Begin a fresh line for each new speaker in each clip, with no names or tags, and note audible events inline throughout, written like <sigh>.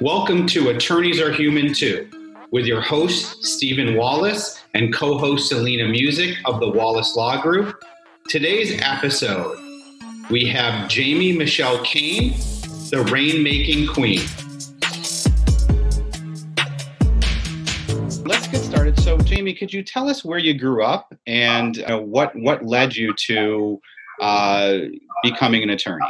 Welcome to Attorneys Are Human Too, with your host, Stephen Wallace, and co host Celena Muzic of the Wallace Law Group. Today's episode, we have Jamie Michelle Cain, the rainmaking queen. Let's get started. So, Jamie, could you tell us where you grew up and uh, what, what led you to uh, becoming an attorney?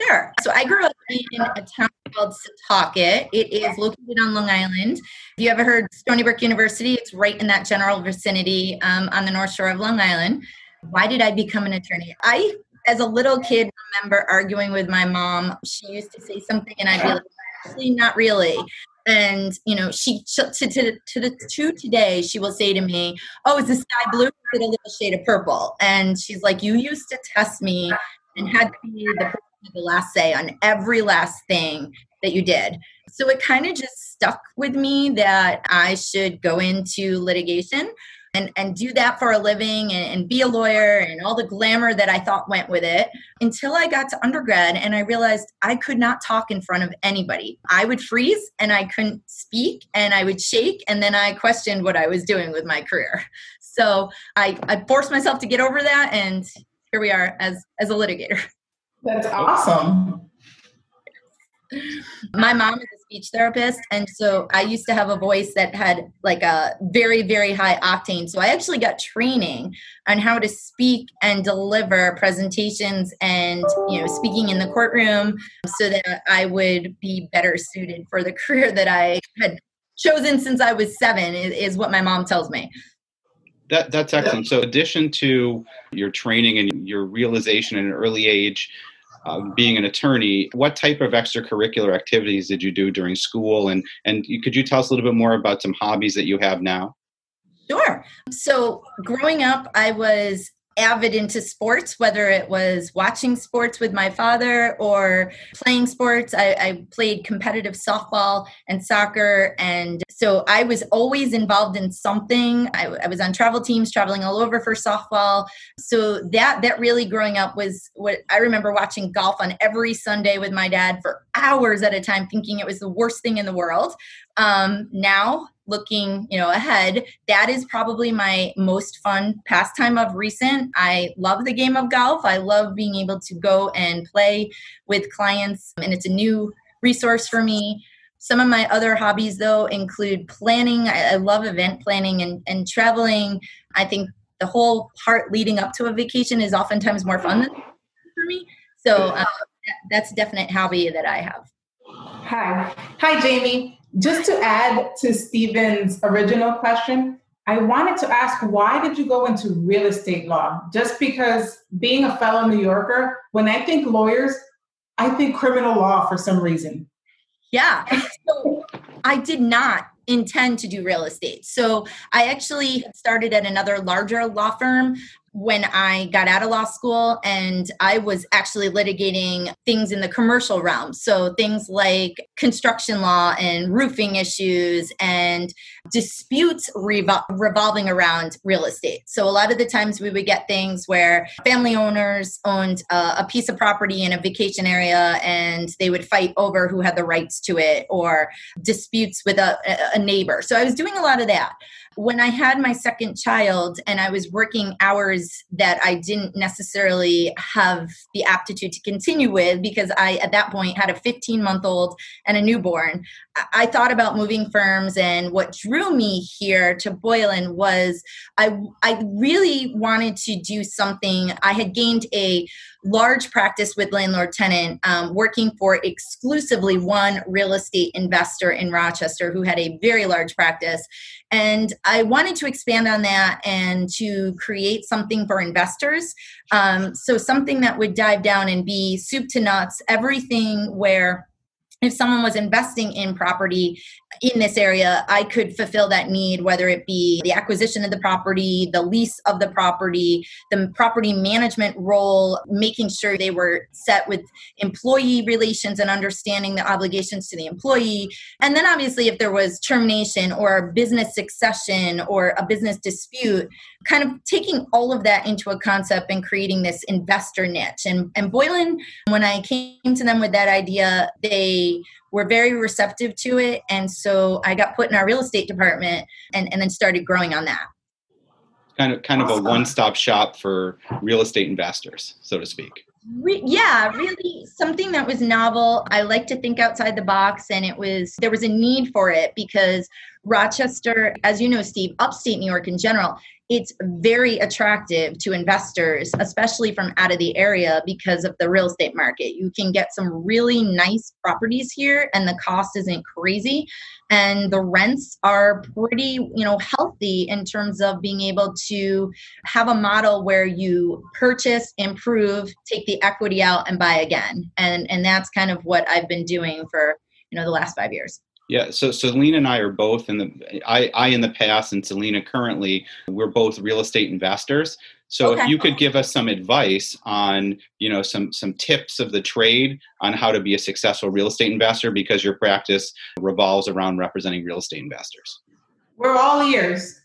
Sure. So I grew up in a town called Setauket. It is located on Long Island. Have you ever heard Stony Brook University? It's right in that general vicinity um, on the North Shore of Long Island. Why did I become an attorney? I, as a little kid, remember arguing with my mom. She used to say something, and I'd be like, actually, not really and you know she to, to, to the to today she will say to me oh is the sky blue with a little shade of purple and she's like you used to test me and had to be the the last say on every last thing that you did. So it kind of just stuck with me that I should go into litigation and, and do that for a living and, and, be a lawyer and all the glamour that I thought went with it until I got to undergrad and I realized I could not talk in front of anybody. I would freeze and I couldn't speak and I would shake and then I questioned what I was doing with my career. So I, I forced myself to get over that and here we are as, as a litigator. <laughs>
That's awesome.
My mom is a speech therapist, and so I used to have a voice that had like a very, very high octane. So I actually got training on how to speak and deliver presentations and, you know, speaking in the courtroom so that I would be better suited for the <laughs> career that I had chosen since I was seven, is, is what my mom tells me.
That, that's excellent. So, addition to your training and your realization at an early age uh, being an attorney, what type of extracurricular activities did you do during school? And, and could you tell us a little bit more about some hobbies that you have now?
Sure. So, growing up, I was avid into sports, whether it was watching sports with my father or playing sports. I, I, played competitive softball and soccer. And so I was always involved in something. I, I, was on travel teams, traveling all over for softball. So that, that really growing up was what I remember watching golf on every Sunday with my dad for hours at a time, thinking it was the worst thing in the world. Um, now looking you know ahead that is probably my most fun pastime of recent. I love the game of golf. I love being able to go and play with clients and it's a new resource for me. Some of my other hobbies though include planning. I, I love event planning and, and traveling. I think the whole part leading up to a vacation is oftentimes more fun for me. So uh, that's a definite hobby that i have.
Hi. Hi jamie just to add to Stephen's original question, I wanted to ask why did you go into real estate law? Just because being a fellow New Yorker, when I think lawyers, I think criminal law for some reason.
Yeah. So I did not intend to do real estate. So I actually started at another larger law firm when I got out of law school and I was actually litigating things in the commercial realm. So things like construction law and roofing issues and disputes revol- revolving around real estate. So a lot of the times we would get things where family owners owned a, a piece of property in a vacation area and they would fight over who had the rights to it or disputes with a, a neighbor. So I was doing a lot of that. When I had my second child and I was working hours that I didn't necessarily have the aptitude to continue with because I, at that point, had a 15 month old and a newborn, I thought about moving firms. And what drew me here to Boylan was I, I really wanted to do something. I had gained a large practice with landlord tenant, um, working for exclusively one real estate investor in Rochester who had a very large practice. And I wanted to expand on that and to create something for investors. Um, so, something that would dive down and be soup to nuts, everything where if someone was investing in property in this area, I could fulfill that need, whether it be the acquisition of the property, the lease of the property, the property management role, making sure they were set with employee relations and understanding the obligations to the employee. And then, obviously, if there was termination or business succession or a business dispute, kind of taking all of that into a concept and creating this investor niche. And, and Boylan, when I came to them with that idea, they were very receptive to it. And so I got put in our real estate department and, and then started growing on that.
Kind of, kind of a one-stop shop for real estate investors, so to speak.
Re- yeah, really something that was novel. I like to think outside the box, and it was there was a need for it because Rochester, as you know, Steve, upstate New York in general, it's very attractive to investors, especially from out of the area because of the real estate market. You can get some really nice properties here and the cost isn't crazy and the rents are pretty, you know, healthy in terms of being able to have a model where you purchase, improve, take the equity out and buy again. And and that's kind of what I've been doing for, you know, the last 5 years.
Yeah, so Celena and I are both in the I, I in the past and Celena currently we're both real estate investors. So okay. if you could give us some advice on, you know, some some tips of the trade on how to be a successful real estate investor because your practice revolves around representing real estate investors.
We're all ears.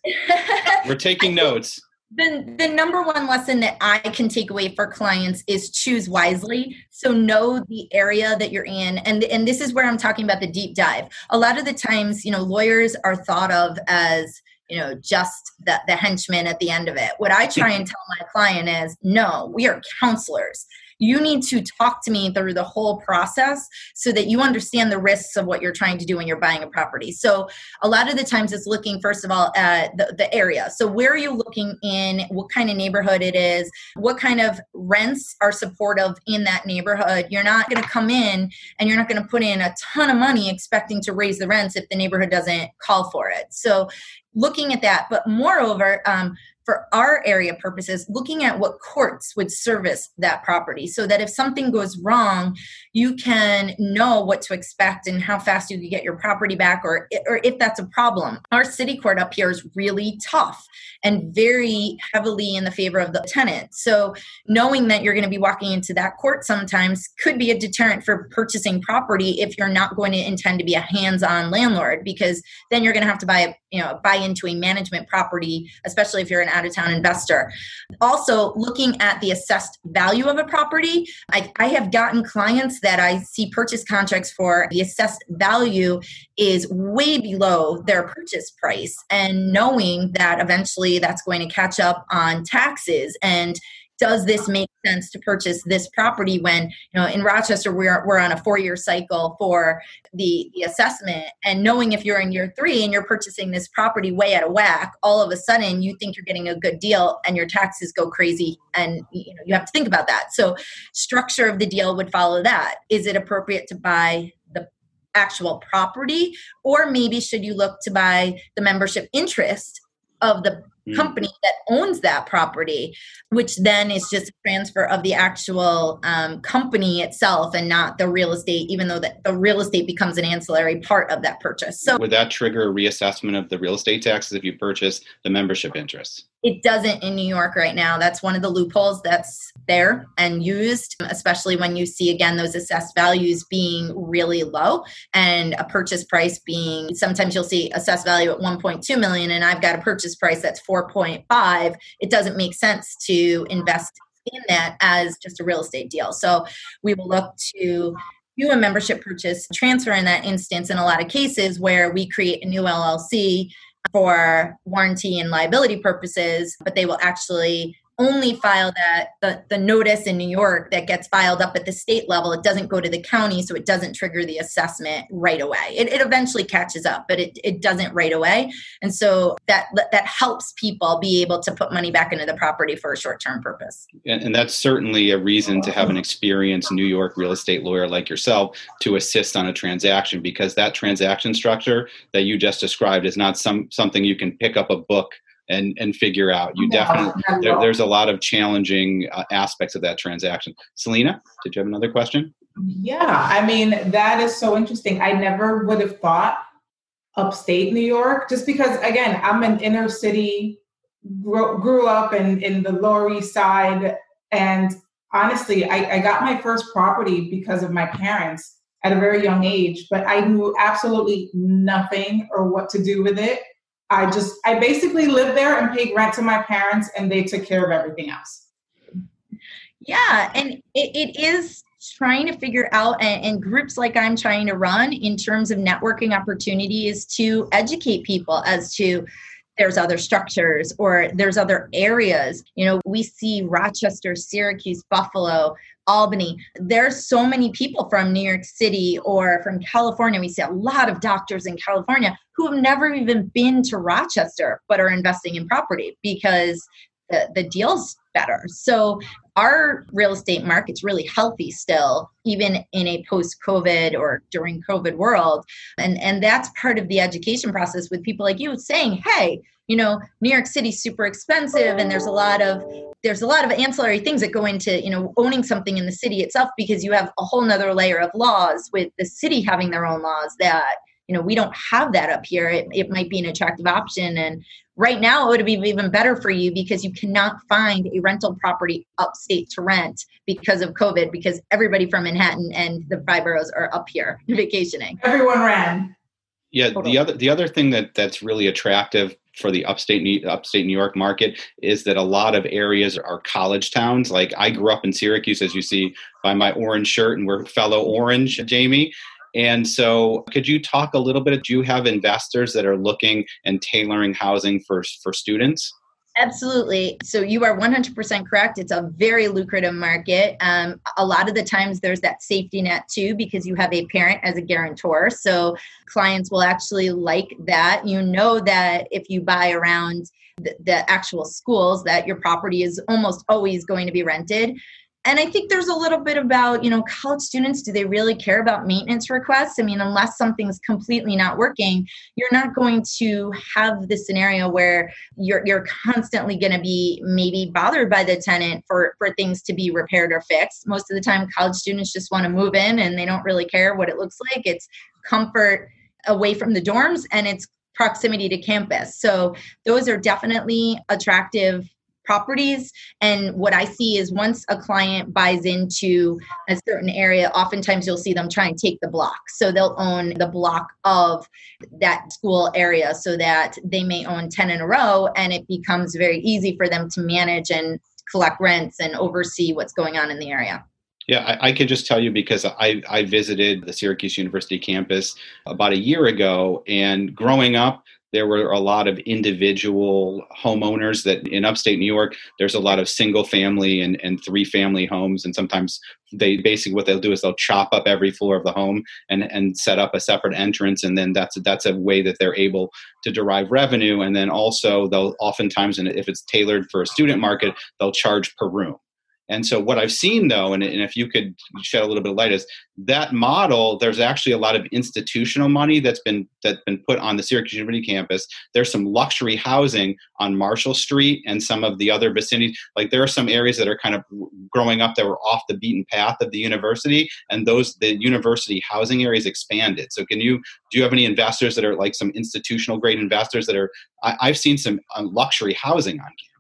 we're taking <laughs> notes
the, the number one lesson that I can take away for clients is choose wisely. So know the area that you're in. And, and this is where I'm talking about the deep dive. A lot of the times, you know, lawyers are thought of as, you know, just the, the henchman at the end of it. What I try <laughs> and tell my client is, no, we are counselors you need to talk to me through the whole process so that you understand the risks of what you're trying to do when you're buying a property. So a lot of the times it's looking first of all at the, the area. So where are you looking in? What kind of neighborhood it is? What kind of rents are supportive in that neighborhood? You're not going to come in and you're not going to put in a ton of money expecting to raise the rents if the neighborhood doesn't call for it. So looking at that, but moreover, um, for our area purposes, looking at what courts would service that property so that if something goes wrong, you can know what to expect and how fast you can get your property back or, or if that's a problem. Our city court up here is really tough and very heavily in the favor of the tenant. So knowing that you're going to be walking into that court sometimes could be a deterrent for purchasing property if you're not going to intend to be a hands-on landlord because then you're going to have to buy you know buy into a management property especially if you're an out of town investor also looking at the assessed value of a property I, I have gotten clients that i see purchase contracts for the assessed value is way below their purchase price. And knowing that eventually that's going to catch up on taxes and does this make sense to purchase this property when you know in rochester we're, we're on a four year cycle for the, the assessment. And knowing if you're in year three and you're purchasing this property way out of whack all of a sudden you think you're getting a good deal and your taxes go crazy and you know you have to think about that. So structure of the deal would follow that. Is it appropriate to buy the actual property? Or maybe should you look to buy the membership interest of the. Company that owns that property, which then is just a transfer of the actual um, company itself and not the real estate, even though the, the real estate becomes an ancillary part of that purchase. So,
would that trigger a reassessment of the real estate taxes if you purchase the membership interest?
It doesn't in New York right now. That's one of the loopholes that's there and used, especially when you see again those assessed values being really low and a purchase price being sometimes you'll see assessed value at 1.2 million and I've got a purchase price that's 4.5. It doesn't make sense to invest in that as just a real estate deal. So we will look to do a membership purchase transfer in that instance in a lot of cases where we create a new LLC for warranty and liability purposes, but they will actually only file that the, the notice in New York that gets filed up at the state level. It doesn't go to the county, so it doesn't trigger the assessment right away. It, it eventually catches up, but it, it doesn't right away. And so that that helps people be able to put money back into the property for a short term purpose.
And, and that's certainly a reason to have an experienced New York real estate lawyer like yourself to assist on a transaction because that transaction structure that you just described is not some something you can pick up a book and and figure out. You definitely there, there's a lot of challenging uh, aspects of that transaction. Celena, did you have another question?
Yeah, I mean, that is so interesting. I never would have thought upstate New York, just because, again, I'm an inner city, grew, grew up in, in the Lower East Side. And honestly, I, I got my first property because of my parents at a very young age, but I knew absolutely nothing or what to do with it. I just, I basically lived there and paid rent to my parents, and they took care of everything else.
Yeah, and it, it is trying to figure out and, and, groups like i'm trying to run in terms of networking opportunities to educate people as to there's other structures or there's other areas you know we see rochester syracuse buffalo albany there's so many people from new york city or from california we see a lot of doctors in california who have never even been to rochester but are investing in property because the, the deals better. So our real estate market's really healthy still, even in a post-COVID or during COVID world. And and that's part of the education process with people like you saying, hey, you know, New York City's super expensive and there's a lot of there's a lot of ancillary things that go into, you know, owning something in the city itself because you have a whole nother layer of laws with the city having their own laws that you know we don't have that up here. It, it might be an attractive option. And right now it would be even better for you because you cannot find a rental property upstate to rent because of covid because everybody from manhattan and the five boroughs are up here <laughs> vacationing.
Everyone ran
yeah totally. the other the other thing that that's really attractive for the upstate New, upstate New York market is that a lot of areas are college towns. Like I grew up in Syracuse, as you see by my orange shirt, and we're fellow orange, Jamie. And so, could you talk a little bit? Do you have investors that are looking and tailoring housing for, for students?
Absolutely. So you are 100% correct. It's a very lucrative market. Um, a lot of the times there's that safety net too because you have a parent as a guarantor. So clients will actually like that. You know that if you buy around the, the actual schools, that your property is almost always going to be rented and I think there's a little bit about, you know, college students, do they really care about maintenance requests? I mean, unless something's completely not working, you're not going to have the scenario where you're you're constantly going to be maybe bothered by the tenant for for things to be repaired or fixed. Most of the time college students just want to move in and they don't really care what it looks like. It's comfort away from the dorms and it's proximity to campus. So those are definitely attractive properties. And what I see is once a client buys into a certain area, oftentimes you'll see them try and take the block. So they'll own the block of that school area so that they may own 10 in a row and it becomes very easy for them to manage and collect rents and oversee what's going on in the area.
Yeah, I, I can just tell you because I, I visited the Syracuse University campus about a year ago, and growing up, there were a lot of individual homeowners that in upstate New York, there's a lot of single family and, and three family homes. And sometimes they basically what they'll do is they'll chop up every floor of the home and, and set up a separate entrance. And then that's, that's a way that they're able to derive revenue. And then also they'll oftentimes, and if it's tailored for a student market, they'll charge per room. And so, what I've seen though, and, and if you could shed a little bit of light, is that model. There's actually a lot of institutional money that's been that's been put on the Syracuse University campus. There's some luxury housing on Marshall Street and some of the other vicinities. Like there are some areas that are kind of growing up that were off the beaten path of the university, and those the university housing areas expanded. So, can you do you have any investors that are like some institutional grade investors that are? I, have seen some uh, luxury housing on campus.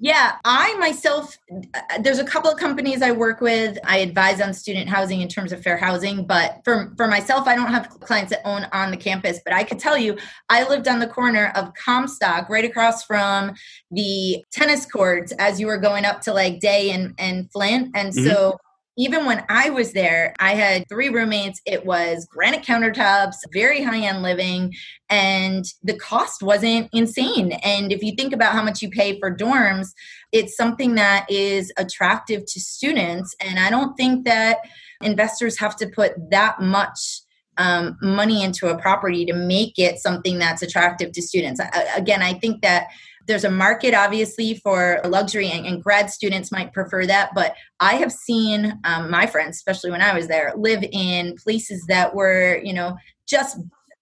Yeah, I myself, uh, there's a couple of companies I work with. I advise on student housing in terms of fair housing, but for, for myself, I don't have clients that own on the campus. But I could tell you, I lived on the corner of Comstock, right across from the tennis courts as you were going up to like Day and, and Flint. And mm-hmm. so even when I was there, I had three roommates. It was granite countertops, very high end living, and the cost wasn't insane. And if you think about how much you pay for dorms, it's something that is attractive to students. And I don't think that investors have to put that much um, money into a property to make it something that's attractive to students. I, again, I think that there's a market obviously for luxury and, and, grad students might prefer that but i have seen um, my friends especially when i was there live in places that were you know just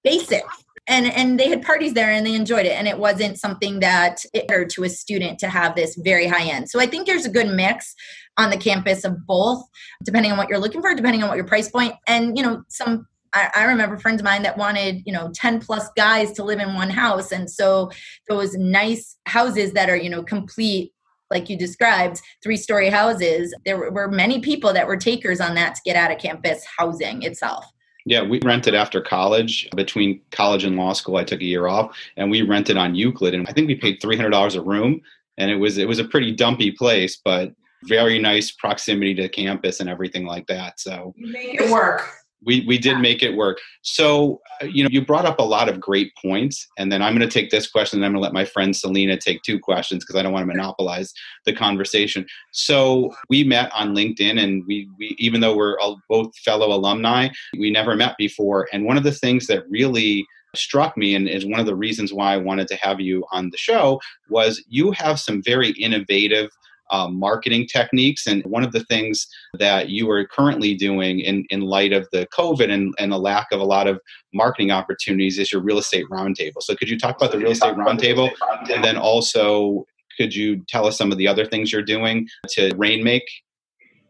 basic. And and they had parties there and they enjoyed it and it wasn't something that it occurred to a student to have this very high end. So i think there's a good mix on the campus of both depending on what you're looking for depending on what your price point and you know some I, I remember friends of mine that wanted, you know, 10 plus guys to live in one house. And so those nice houses that are, you know, complete like you described, three story houses, there were many people that were takers on that to get out of campus housing itself.
Yeah, we rented after college. Between college and law school, I took a year off, and we rented on Euclid, and I think we paid three hundred dollars a room, and it was it was a pretty dumpy place, but very nice proximity to campus and everything like that. So
you make it work
we we did make it work. So uh, you know, you brought up a lot of great points, and then I'm going to take this question, and I'm going to let my friend Celena take two questions because I don't want to monopolize the conversation. So we met on LinkedIn, and we we even though we're both fellow alumni, we never met before. And one of the things that really struck me and is one of the reasons why I wanted to have you on the show was you have some very innovative uh, marketing techniques. And one of the things that you are currently doing in, in light of the COVID and, and the lack of a lot of marketing opportunities is your real estate roundtable. So, could you talk about the real estate roundtable? And then also, could you tell us some of the other things you're doing to Rainmake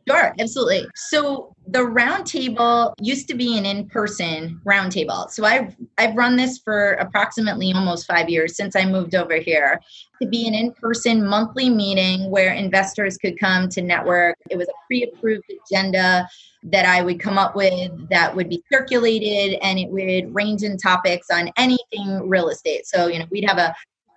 Sure, absolutely. So the roundtable used to be an in-person roundtable. So I've I've run this for approximately almost five years since I moved over here to be an in-person monthly meeting where investors could come to network. It was a pre-approved agenda that I would come up with that would be circulated and it would range in topics on anything real estate. So, you know, we'd have a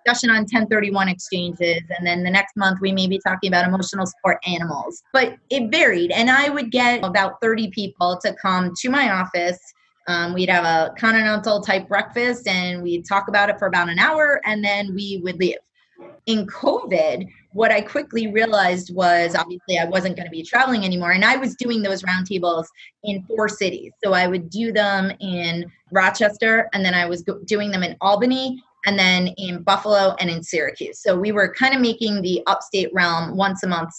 discussion on 1031 exchanges and then the next month we may be talking about emotional support animals. But it varied and i would get about 30 people to come to my office. Um, we'd have a continental type breakfast and we'd talk about it for about an hour and then we would leave. In covid what i quickly realized was obviously i wasn't going to be traveling anymore and i was doing those roundtables in four cities. So i would do them in rochester and then i was doing them in albany and then in Buffalo and in Syracuse. So we were kind of making the upstate realm once a month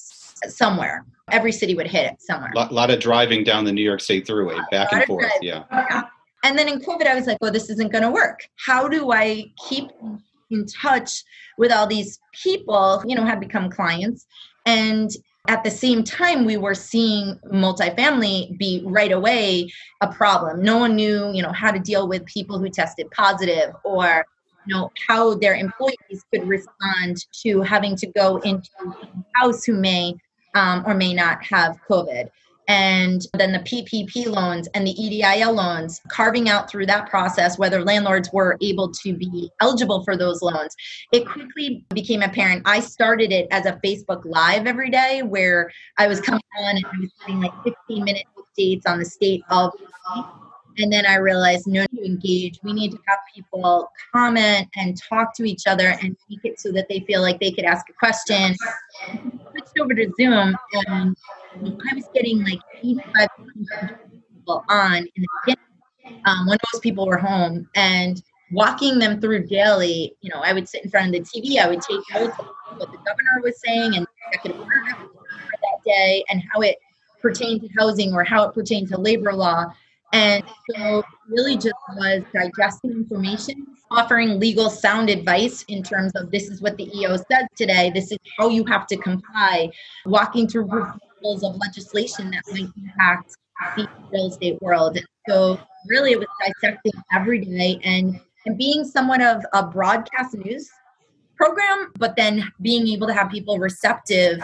somewhere. Every city would hit it somewhere.
A lot, of driving down the New York State Thruway, back and forth. Yeah. yeah.
And then in COVID, I was like, well, this isn't going to work. How do I keep in touch with all these people, you know, have become clients? And at the same time we were seeing multifamily be right away a problem no one knew you know how to deal with people who tested positive or you know how their employees could respond to having to go into house who may um, or may not have covid and then the PPP loans and the EIDL loans, carving out through that process whether landlords were able to be eligible for those loans. It quickly became apparent. I started it as a Facebook Live every day where I was coming on and I was giving like 15 minute updates on the state of and then I realized no to engage. We need to have people comment and talk to each other and make it so that they feel like they could ask a question. Switched over to Zoom and I was getting like 85 people on in the beginning um, when most people were home and walking them through daily. You know, I would sit in front of the TV, I would take notes of what the governor was saying and executive order that day and how it pertained to housing or how it pertained to labor law and so, really, just was digesting information, offering legal sound advice in terms of this is what the EO says today, this is how you have to comply, walking through proposals of legislation that might impact the real estate world. So, really, it was dissecting every day and, and being somewhat of a broadcast news program, but then being able to have people receptive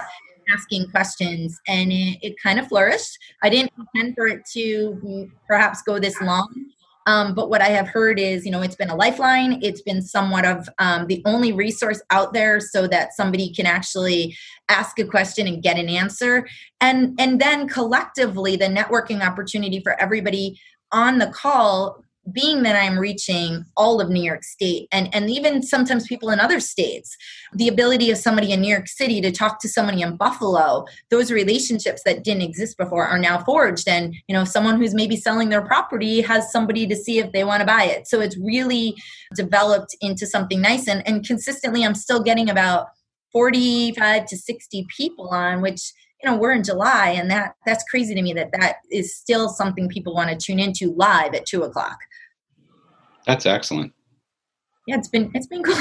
asking questions and it, it kind of flourished. I didn't intend for it to perhaps go this long. Um, but what I have heard is, you know, it's been a lifeline. It's been somewhat of um, the only resource out there so that somebody can actually ask a question and get an answer. And and then collectively, the networking opportunity for everybody on the call being that I'm reaching all of New York State and, and even sometimes people in other states, the ability of somebody in New York City to talk to somebody in Buffalo, those relationships that didn't exist before are now forged. And, you know, someone who's maybe selling their property has somebody to see if they want to buy it. So it's really developed into something nice. And, and consistently, I'm still getting about 45 to 60 people on, which you know we're in july and that that's crazy to me that that is still something people want to tune into live at two o'clock
that's excellent
yeah, it's been it's been <laughs> cool.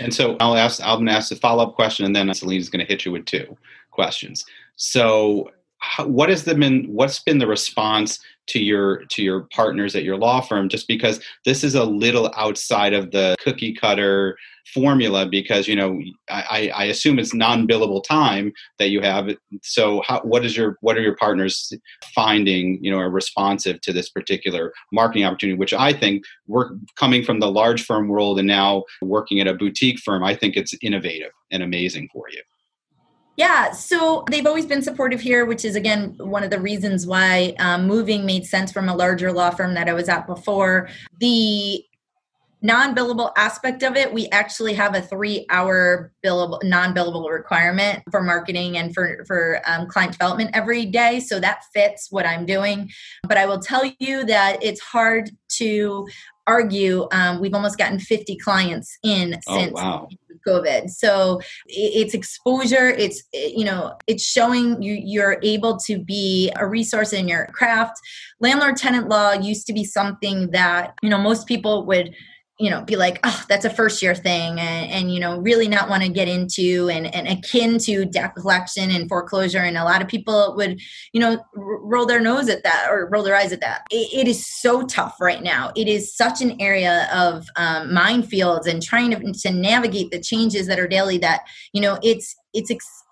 And so I'll ask I'm gonna ask a follow-up question and then Celine's gonna hit you with two questions. So how, what has the been what's been the response to your to your partners at your law firm just because this is a little outside of the cookie cutter formula because you know I, I assume it's non-billable time that you have. So how, what is your what are your partners finding you know are responsive to this particular marketing opportunity which I think we're coming from the large firm world and now working at a boutique firm I think it's innovative and amazing for you
yeah, so they've always been supportive here, which is again one of the reasons why um, moving made sense from a larger law firm that I was at before. The non-billable aspect of it we actually have a three-hour billable non-billable requirement for marketing and for for um, client development every day so that fits what i'm doing but i will tell you that it's hard to argue um, we've almost gotten 50 clients in since oh, since wow. COVID. So it's exposure. It's you know it's showing you you're able to be a resource in your craft. Landlord tenant law used to be something that you know most people would you know be like oh that's a first year thing and, and you know really not want to get into and, and akin to debt collection and foreclosure and a lot of people would you know r- roll their nose at that or roll their eyes at that. It, it is so tough right now. It is such an area of um, minefields and trying to, to navigate the changes that are daily that you know it's it's ex-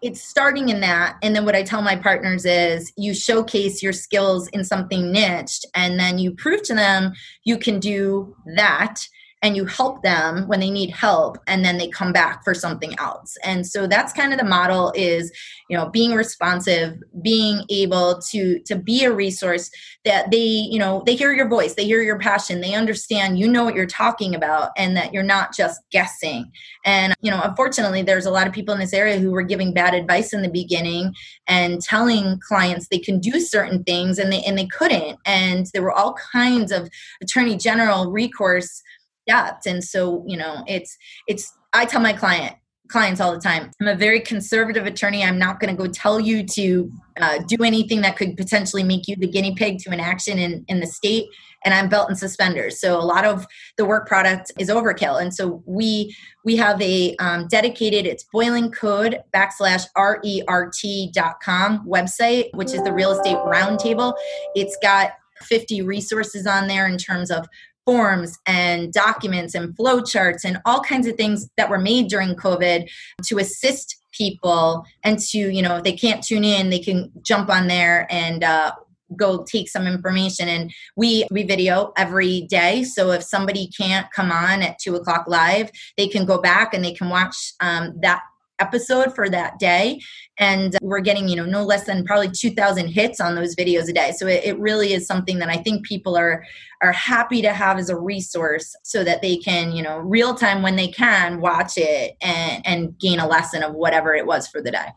it's starting in that and then what i tell my partners is you showcase your skills in something niched and then you prove to them you can do that and you help them when they need help and then they come back for something else. And so that's kind of the model is you know being responsive being able to to be a resource that they you know they hear your voice they hear your passion they understand you know what you're talking about and that you're not just guessing. And you know unfortunately there's a lot of people in this area who were giving bad advice in the beginning and telling clients they can do certain things and they and they couldn't. And there were all kinds of attorney general recourse depth. And so you know it's it's i tell my client clients all the time i'm a very conservative attorney. I'm not going to go tell you to uh, do anything that could potentially make you the guinea pig to an action in, in the state and i'm belt and suspenders. So a lot of the work product is overkill. And so we we have a um, dedicated it's Boylan Code backslash rert dot com website which is the real estate roundtable. It's got 50 resources on there in terms of forms and documents and flowcharts and all kinds of things that were made during COVID to assist people and to, you know, if they can't tune in, they can jump on there and uh, go take some information. And we we video every day. So if somebody can't come on at two o'clock live they can go back and they can watch um, that episode for that day. And uh, we're getting you know no less than probably 2000 hits on those videos a day. So it, it, really is something that i think people are are happy to have as a resource so that they can you know real time when they can watch it and and gain a lesson of whatever it was for the day.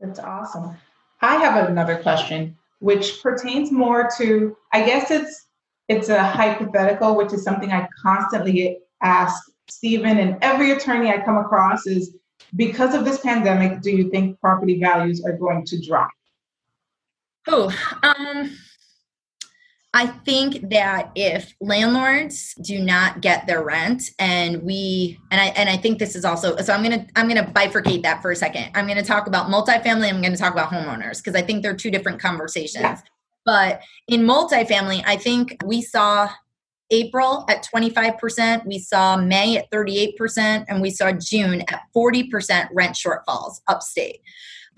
That's awesome. I have another question which pertains more to i guess it's it's a hypothetical which is something i constantly ask Stephen, and every attorney I come across is because of this pandemic, do you think property values are going to drop?
Oh, um, I think that if landlords do not get their rent and we and I and I think this is also so I'm gonna I'm gonna bifurcate that for a second. I'm gonna talk about multifamily, I'm gonna talk about homeowners because I think they're two different conversations. Yeah. But in multifamily, I think we saw April at 25%, we saw May at 38%, and we saw June at 40% rent shortfalls upstate.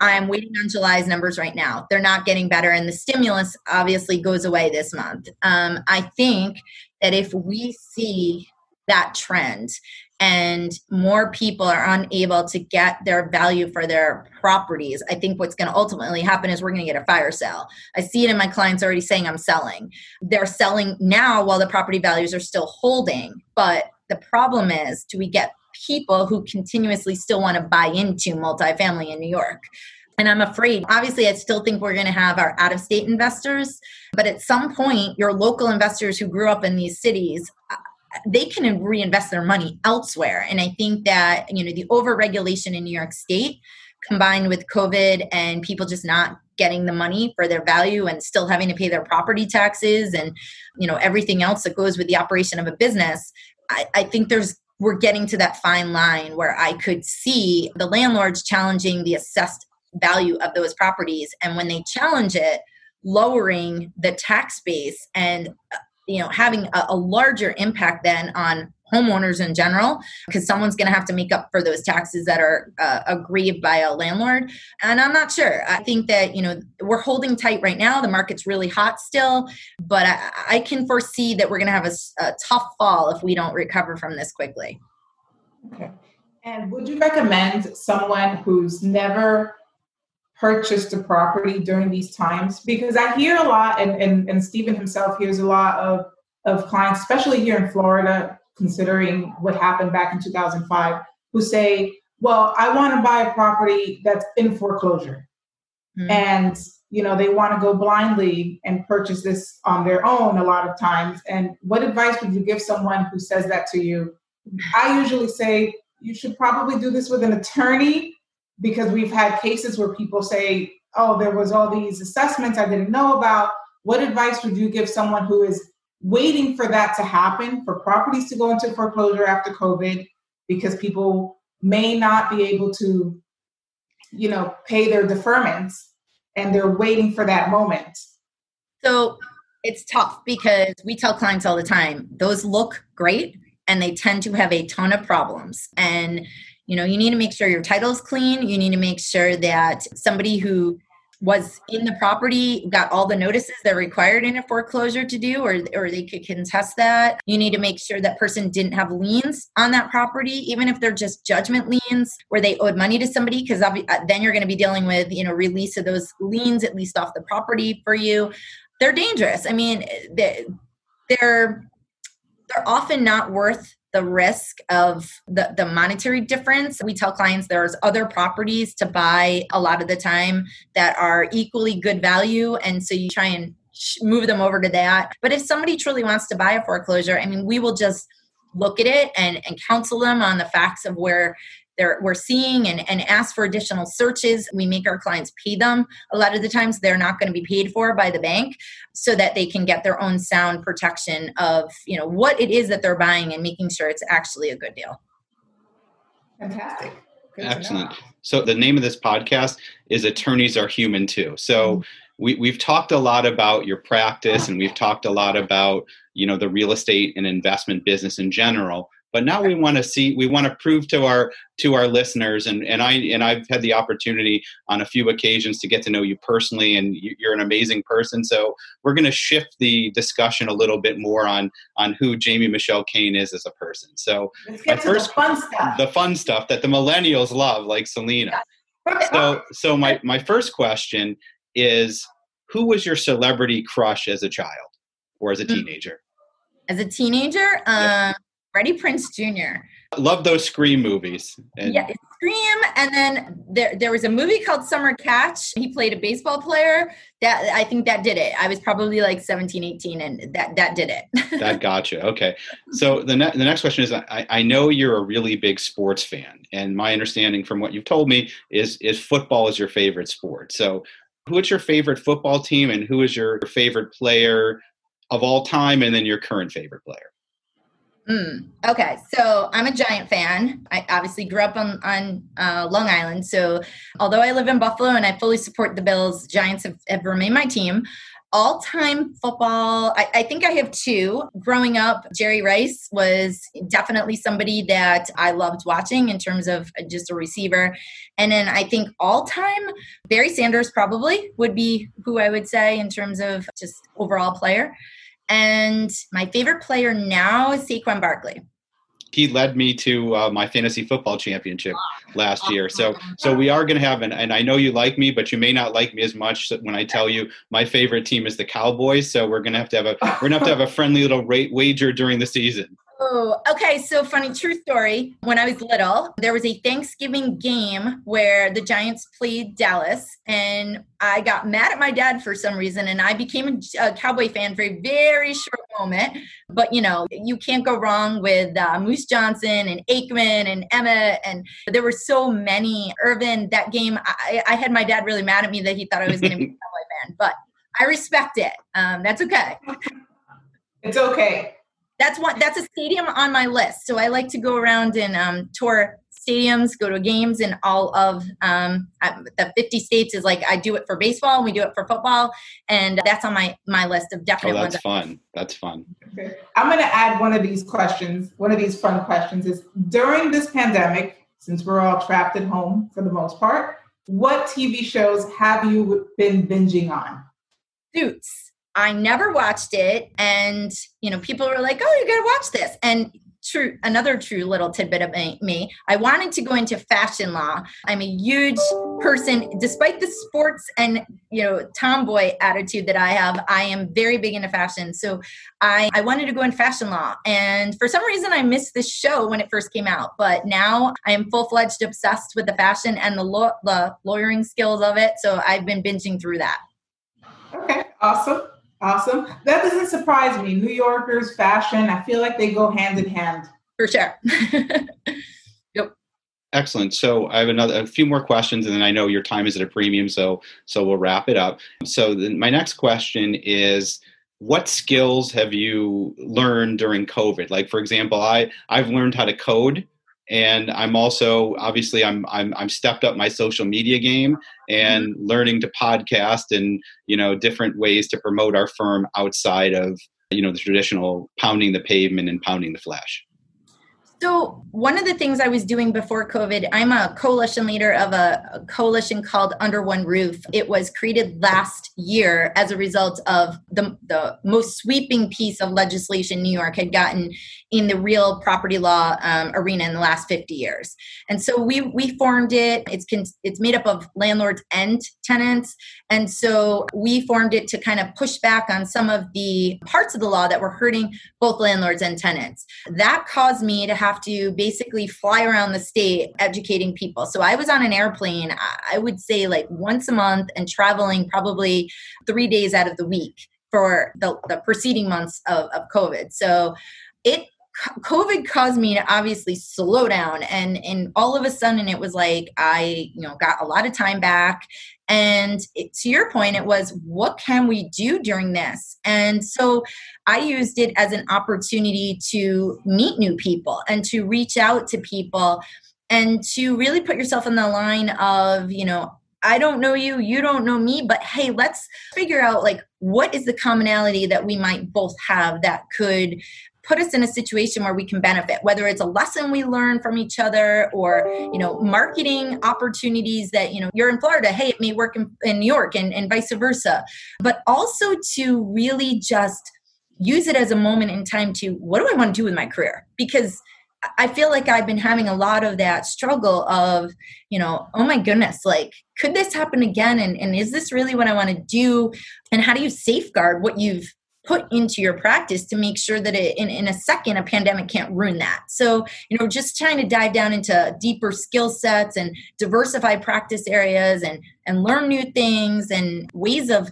I'm waiting on July's numbers right now. They're not getting better, and the stimulus obviously goes away this month. Um, I think that if we see that trend and more people are unable to get their value for their properties, I think what's going to ultimately happen is we're going to get a fire sale. I see it in my clients already saying I'm selling. They're selling now while the property values are still holding. But the problem is, do we get people who continuously still want to buy into multifamily in New York? And I'm afraid, obviously, I still think we're going to have our out of state investors, but at some point, your local investors who grew up in these cities, they can reinvest their money elsewhere. And I think that, you know, the overregulation in New York State combined with COVID and people just not getting the money for their value and still having to pay their property taxes and you know everything else that goes with the operation of a business I, I think there's we're getting to that fine line where I could see the landlords challenging the assessed value of those properties and when they challenge it lowering the tax base and you know having a, a larger impact then on homeowners in general because someone's going to have to make up for those taxes that are uh, aggrieved by a landlord. And i'm not sure. I think that you know we're holding tight right now. The market's really hot still but i, I can foresee that we're going to have a, a tough fall if we don't recover from this quickly.
Okay. And would you recommend someone who's never purchased a property during these times? Because I hear a lot, and, and, and Stephen himself hears a lot of, of clients, especially here in Florida, considering what happened back in 2005, who say, well, I want to buy a property that's in foreclosure. Mm-hmm. And, you know, they want to go blindly and purchase this on their own a lot of times. And what advice would you give someone who says that to you? I usually say you should probably do this with an attorney because we've had cases where people say, oh, there was all these assessments I didn't know about. What advice would you give someone who is waiting for that to happen, for properties to go into foreclosure after COVID, because people may not be able to, you know, pay their deferments and they're waiting for that moment?
So it's tough because we tell clients all the time, those look great and they tend to have a ton of problems. And you know, you need to make sure your title's clean. You need to make sure that somebody who was in the property got all the notices they're required in a foreclosure to do or, or they could contest that. You need to make sure that person didn't have liens on that property even if they're just judgment liens where they owed money to somebody because uh, then you're going to be dealing with you know release of those liens at least off the property for you. They're dangerous. I mean they're they're often not worth the risk of the, the monetary difference. We tell clients there's other properties to buy a lot of the time that are equally good value. And so you try and move them over to that. But if somebody truly wants to buy a foreclosure, I mean, we will just look at it and, and counsel them on the facts of where they're, we're seeing and, and ask for additional searches. We make our clients pay them. A lot of the times they're not going to be paid for by the bank so that they can get their own sound protection of, you know, what it is that they're buying and making sure it's actually a good deal.
Fantastic.
Good Excellent. So the name of this podcast is Attorneys Are Human Too. So mm-hmm. we, we've talked a lot about your practice and we've talked a lot about, you know, the real estate and investment business in general but now we want to see we want to prove to our to our listeners and and i and i've had the opportunity on a few occasions to get to know you personally and you're an amazing person. So we're going to shift the discussion a little bit more on on who jamie michelle cain is as a person. So
my first, the fun stuff.
the fun stuff that the millennials love like Celena. So so my my first question is who was your celebrity crush as a child or as a hmm. teenager?
As a teenager? Um Freddie Prinze Jr.
Love those Scream movies.
And yeah, Scream, and then there there was a movie called Summer Catch. He played a baseball player. That I think that did it. I was probably like 17, 18, and that that did it. <laughs>
that got you. Okay. So the ne- the next question is: I, I know you're a really big sports fan, and my understanding from what you've told me is is football is your favorite sport. So, who is your favorite football team, and who is your favorite player of all time, and then your current favorite player?
Mm, okay, so I'm a Giant fan. I obviously grew up on on uh, Long Island, so although I live in Buffalo and I fully support the Bills, Giants have, have remained my team. All time football, I, I, think I have two. Growing up, Jerry Rice was definitely somebody that I loved watching in terms of just a receiver. And then I think all time, Barry Sanders probably would be who I would say in terms of just overall player. And my favorite player now is Saquon Barkley.
He led me to uh, my fantasy football championship last year. So, so we are going to have an. And I know you like me, but you may not like me as much when I tell you my favorite team is the Cowboys. So we're going to have to have a we're going to have to have a friendly little rate wager during the season.
Oh, okay. So, funny true story. When I was little, there was a Thanksgiving game where the Giants played Dallas, and I got mad at my dad for some reason, and I became a, a Cowboy fan for a very short moment. But you know, you can't go wrong with uh, Moose Johnston and Aikman and Emmitt, and there were so many. Irvin, that game, I, I had my dad really mad at me that he thought I was going to be a <laughs> Cowboy fan, but I respect it. Um, that's okay.
It's okay.
That's one. That's a stadium on my list. So I like to go around and um, tour stadiums, go to games in all of um, the 50 states. Is like I do it for baseball, and we do it for football, and that's on my my list of definitely.
Oh, that's fun. That's fun.
Okay. I'm going to add one of these questions. One of these fun questions is during this pandemic, since we're all trapped at home for the most part, what TV shows have you been binging on?
Suits. I never watched it, and you know, people were like, "Oh, you got to watch this," and true another true little tidbit of me i wanted to go into fashion law. I'm a huge person. Despite the sports and you know tomboy attitude that i have i am very big into fashion. So i i wanted to go in fashion law. And for some reason i missed this show when it first came out. But now i am full-fledged obsessed with the fashion and the law the lawyering skills of it. So i've been binging through that.
Okay awesome Awesome. That doesn't surprise me. New Yorkers, fashion, I feel like they go hand in hand.
For sure. <laughs>
yep. Excellent. So I have another a few more questions, and then I know your time is at a premium, so so we'll wrap it up. So then my next question is what skills have you learned during covid like for example i i've learned how to code and i'm also obviously i'm i'm i'm stepped up my social media game and learning to podcast and you know different ways to promote our firm outside of you know the traditional pounding the pavement and pounding the flesh
so, one of the things I was doing before COVID, I'm a coalition leader of a, coalition called Under One Roof. It was created last year as a result of the, the most sweeping piece of legislation New York had gotten in the real property law um, arena in the last 50 years. And so we we formed it. It's it's made up of landlords and tenants. And so we formed it to kind of push back on some of the parts of the law that were hurting both landlords and tenants. That caused me to have to basically fly around the state educating people. So I was on an airplane, I would say like once a month and traveling probably three days out of the week for the, the preceding months of, of COVID. So it COVID caused me to obviously slow down and and all of a sudden it was like I you know got a lot of time back and it, to your point it was what can we do during this? And so I used it as an opportunity to meet new people and to reach out to people and to really put yourself in the line of you know I don't know you, you don't know me, but hey, let's figure out like what is the commonality that we might both have that could put us in a situation where we can benefit whether it's a lesson we learn from each other or you know marketing opportunities that you know you're in florida hey it may work in, in new york and, and vice versa but also to really just use it as a moment in time to what do i want to do with my career because I feel like I've been having a lot of that struggle of, you know, oh my goodness, like, could this happen again? And, and is this really what I want to do? And how do you safeguard what you've put into your practice to make sure that it, in, in a second a pandemic can't ruin that. So you know just trying to dive down into deeper skill sets and diversify practice areas and and learn new things and ways of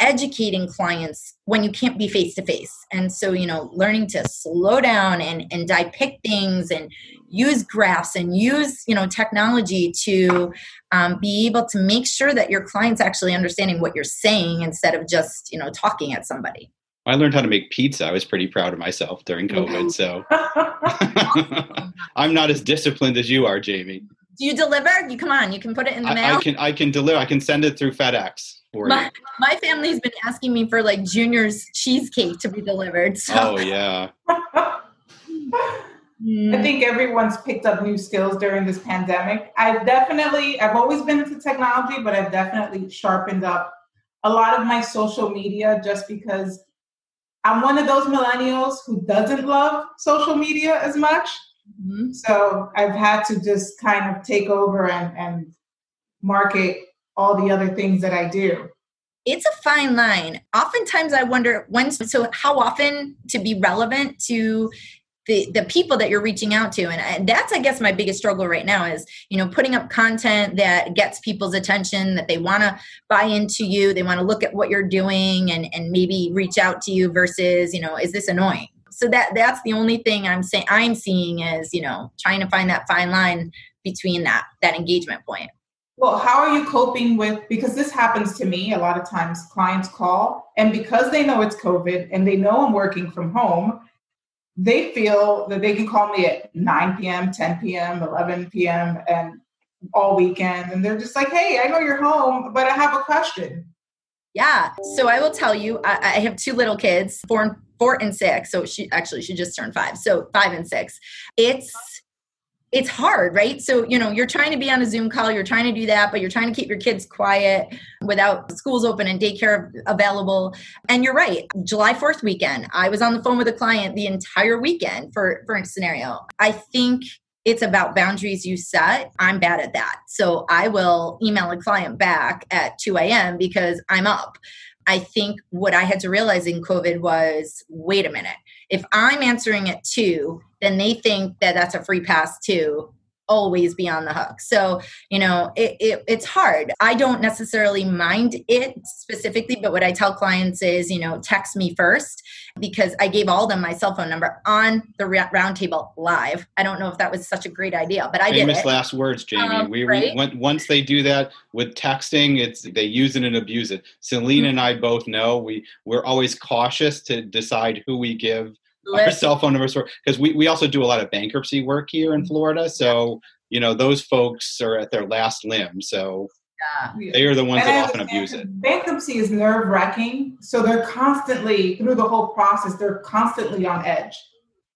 educating clients when you can't be face to face and so you know learning to slow down and and depict things and use graphs and use you know technology to um, be able to make sure that your clients actually understanding what you're saying instead of just you know talking at somebody
I learned how to make pizza. I was pretty proud of myself during COVID. So <laughs> <laughs> I'm not as disciplined as you are, Jamie.
Do you deliver? You come on. You can put it in the mail.
I, I can. I can deliver. I can send it through FedEx.
my, my family's been asking me for like Junior's cheesecake to be delivered. So.
Oh yeah. <laughs>
I think everyone's picked up new skills during this pandemic. I've definitely, I've always been into technology, but I've definitely sharpened up a lot of my social media just because I'm one of those millennials who doesn't love social media as much. Mm-hmm. So I've had to just kind of take over and, and market all the other things that I do.
It's a fine line. Oftentimes I wonder when, so how often to be relevant to the the people that you're reaching out to. And, and that's i guess my biggest struggle right now is you know putting up content that gets people's attention that they want to buy into you they want to look at what you're doing and and maybe reach out to you versus you know is this annoying? So that that's the only thing i'm saying i'm seeing is you know trying to find that fine line between that that engagement point.
Well how are you coping with because this happens to me a lot of times clients call and because they know it's covid and they know i'm working from home they feel that they can call me at 9 p.m 10 p.m 11 p.m and all weekend and they're just like hey i know you're home but i have a question.
Yeah so i will tell you i, I have two little kids four and four and six so she actually she just turned five so five and six. It's it's hard, right? So, you know, you're trying to be on a Zoom call, you're trying to do that, but you're trying to keep your kids quiet without schools open and daycare available. And you're right. July 4th weekend, I was on the phone with a client the entire weekend for for a scenario. I think it's about boundaries you set. I'm bad at that. So I will email a client back at 2 a.m. because I'm up. I think what I had to realize in COVID was wait a minute. If I'm answering it too, then they think that that's a free pass too always be on the hook. So, you know, it, it, it's hard. I don't necessarily mind it specifically, but what I tell clients is, you know, text me first because I gave all them my cell phone number on the roundtable live. I don't know if that was such a great idea, but I
Famous
did.
Famous last words, Jamie. Um, we, right? we, once they do that with texting, it's they use it and abuse it. Celena mm-hmm. and I both know we we're always cautious to decide who we give our cell phone numbers because we, we also do a lot of bankruptcy work here in mm-hmm. Florida. So, you know, those folks are at their last limb. So yeah. they are the ones and that often abuse it.
Bankruptcy is nerve wracking. So they're constantly, through the whole process, they're constantly on edge.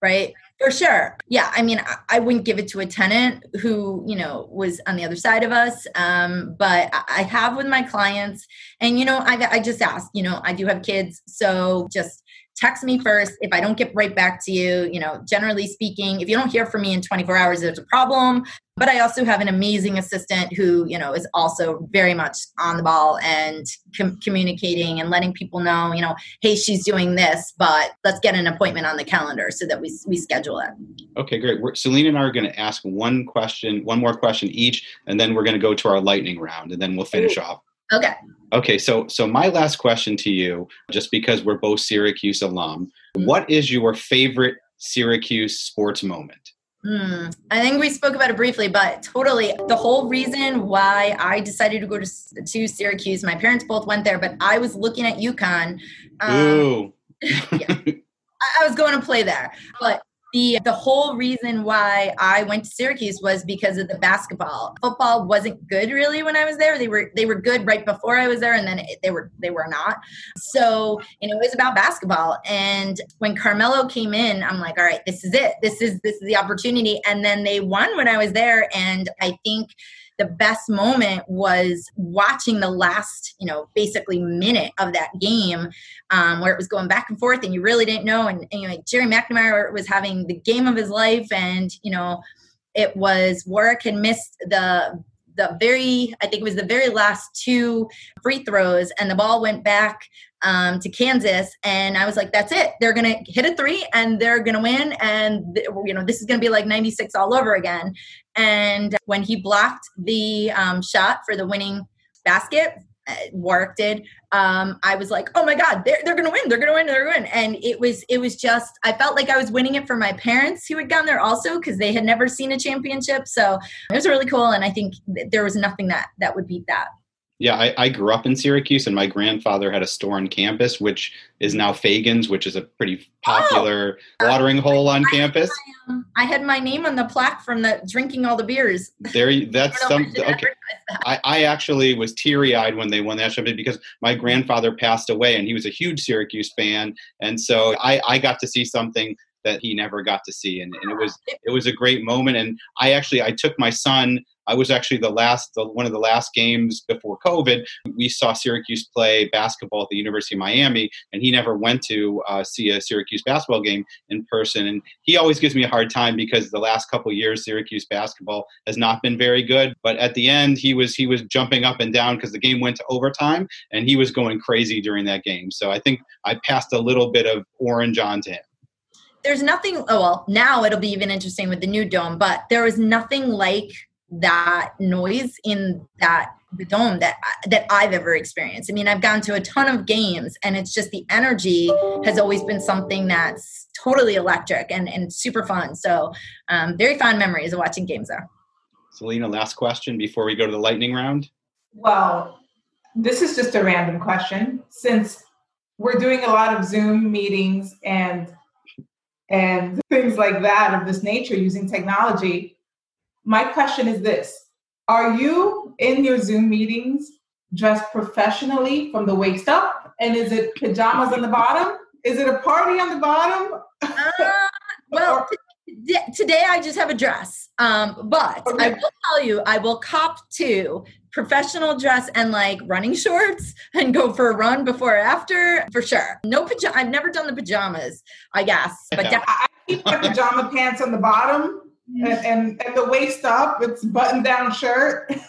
Right. For sure. Yeah. I mean, I, I, wouldn't give it to a tenant who, you know, was on the other side of us. Um, but I have with my clients. And, you know, I, I just asked, you know, I do have kids. So just text me first. If I don't get right back to you, you know, generally speaking, if you don't hear from me in 24 hours, there's a problem. But I also have an amazing assistant who, you know, is also very much on the ball and com- communicating and letting people know, you know, hey, she's doing this, but let's get an appointment on the calendar so that we, we schedule it.
Okay, great. We're, Celena and I are going to ask one question, one more question each, and then we're going to go to our lightning round, and then we'll finish Ooh. off.
Okay.
Okay, so so my last question to you, just because we're both Syracuse alum, mm-hmm. what is your favorite Syracuse sports moment?
Hmm. I think we spoke about it briefly, but totally the whole reason why I decided to go to, to Syracuse, my parents both went there, but I was looking at UConn.
Um, Ooh. <laughs>
yeah. I was going to play there, but the the whole reason why I went to Syracuse was because of the basketball. Football wasn't good really when I was there. They were they were good right before I was there, and then it, they were they were not. So you know it was about basketball. And when Carmelo came in, I'm like, all right, this is it. This is this is the opportunity. And then they won when I was there, and I think the best moment was watching the last, you know, basically minute of that game um, where it was going back and forth and you really didn't know. And, and you know, Gerry McNamara was having the game of his life. And, you know, it was Warrick had missed the the very I think it was the very last two free throws and the ball went back um, to Kansas, and I was like, "That's it. They're gonna hit a three, and they're gonna win, and you know this is gonna be like '96 all over again." And when he blocked the um, shot for the winning basket, uh, Warrick did. Um, I was like, "Oh my God, they're they're gonna win! They're gonna win! They're gonna win!" And it was it was just I felt like I was winning it for my parents who had gone there also because they had never seen a championship. So it was really cool, and I think there was nothing that that would beat that.
Yeah, I, I, grew up in Syracuse, and my grandfather had a store on campus, which is now Faegan's, which is a pretty popular oh, watering hole on I campus.
Had my, um, I had my name on the plaque from the drinking all the beers.
There, that's <laughs> some. Okay, I, I actually was teary eyed when they won that championship because my grandfather passed away, and he was a huge Syracuse fan, and so I, I got to see something that he never got to see and, and, it was it was a great moment and i actually i took my son I was actually the last, the, one of the last games before COVID. We saw Syracuse play basketball at the University of Miami, and he never went to uh, see a Syracuse basketball game in person. And he always gives me a hard time because the last couple years Syracuse basketball has not been very good. But at the end, he was he was jumping up and down because the game went to overtime, and he was going crazy during that game. So I think I passed a little bit of orange on to him.
there's nothing oh well now it'll be even interesting with the new dome but there was nothing like that noise in that the dome that that I've ever experienced. I mean, I've gone to a ton of games and it's just the energy has always been something that's totally electric and, and super fun. So um, very fond memories of watching games there.
Celena, last question before we go to the lightning round.
Well, this is just a random question. Since we're doing a lot of Zoom meetings and and <laughs> things like that of this nature using technology, my question is this Are you in your Zoom meetings dressed professionally from the waist up? And is it pajamas on the bottom? Is it a party on the bottom?
Uh, well, today I just have a dress. Um, but okay. I will tell you, I will cop to professional dress and like running shorts and go for a run before or after for sure. No pajama. I've never done the pajamas, I guess, but definitely.
I keep my pajama pants on the bottom and, and, and the waist up. It's button down shirt. <laughs>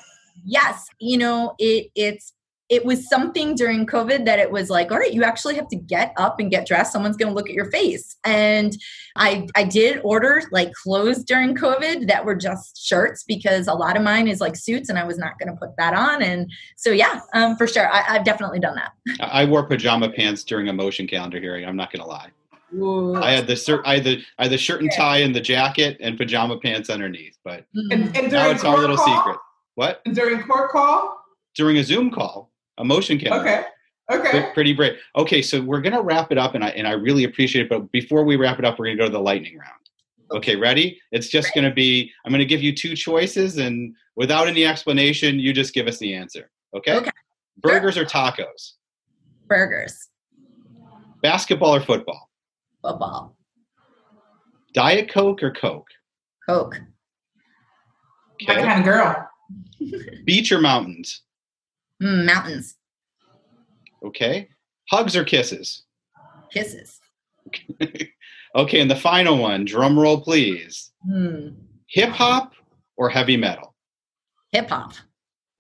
Yes, you know it. It's it was something during COVID that it was like, all right, you actually have to get up and get dressed. Someone's going to look at your face. And I I did order like clothes during COVID that were just shirts because a lot of mine is like suits, and I was not going to put that on. And so yeah, um, for sure, I, have definitely done that.
I wore pajama pants during a motion calendar hearing. I'm not going to lie. Ooh. I had the shirt, I had the, I had the shirt and tie and the jacket and pajama pants underneath. But mm-hmm.
and, and now it's our little call? secret.
What?
During court call?
During a Zoom call a motion camera.
Okay. Okay.
Pretty great. Okay, so we're gonna wrap it up, and I and I really appreciate it. But before we wrap it up, we're gonna go to the lightning round. Okay, ready? It's just gonna be. I'm gonna give you two choices, and without any explanation, you just give us the answer. Okay.
Okay.
Burgers sure. or tacos?
Burgers.
Basketball or football?
Football.
Diet Coke or Coke?
Coke.
Okay. What kind of girl? <laughs>
Beach or mountains?
Mm, mountains.
Okay. Hugs or kisses?
Kisses. <laughs>
okay, and the final one, drum roll please.
Mm.
Hip hop or heavy metal?
Hip hop.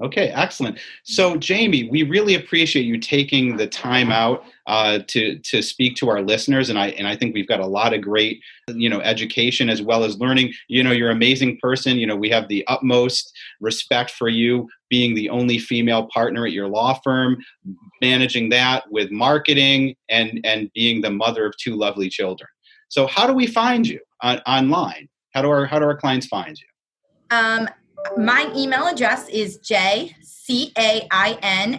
Okay, excellent. So, Jamie, we really appreciate you taking the time out uh, to to speak to our listeners, and I and I think we've got a lot of great, you know, education as well as learning. You know, you're an amazing person. You know, we have the utmost respect for you being the only female partner at your law firm, managing that with marketing and and being the mother of two lovely children. So, how do we find you on, online? How do our how do our clients find you?
Um, my email address is jcain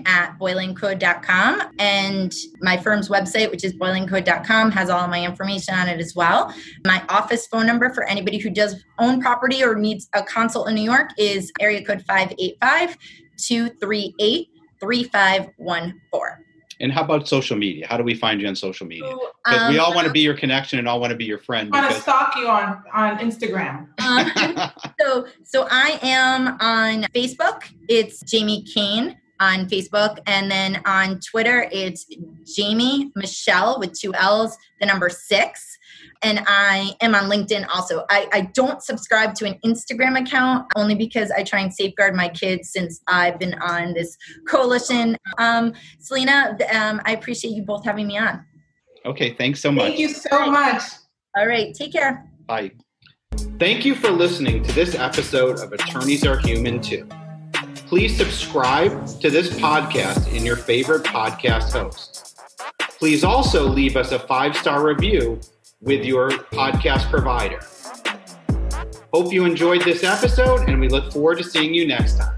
at boylancode.com. And my firm's website, which is boylancode.com, has all my information on it as well. My office phone number for anybody who does own property or needs a consult in New York is area code 585 238 3514.
And how about social media? How do we find you on social media? Because um, we all want to be your connection and all want to be your friend.
I want to stalk you on on Instagram.
Um, <laughs> so so I am on Facebook. It's Jamie Cain on Facebook, and then on Twitter it's Jamie Michelle with two L's, the number six and I am on LinkedIn also. I, I don't subscribe to an Instagram account only because I try and safeguard my kids since I've been on this coalition. Um, Celena, um, I appreciate you both having me on.
Okay, thanks so much.
Thank you so much.
All right, take care.
Bye. Thank you for listening to this episode of Attorneys Are Human Too. Please subscribe to this podcast in your favorite podcast host. Please also leave us a five star review with your podcast provider. Hope you enjoyed this episode, and we look forward to seeing you next time.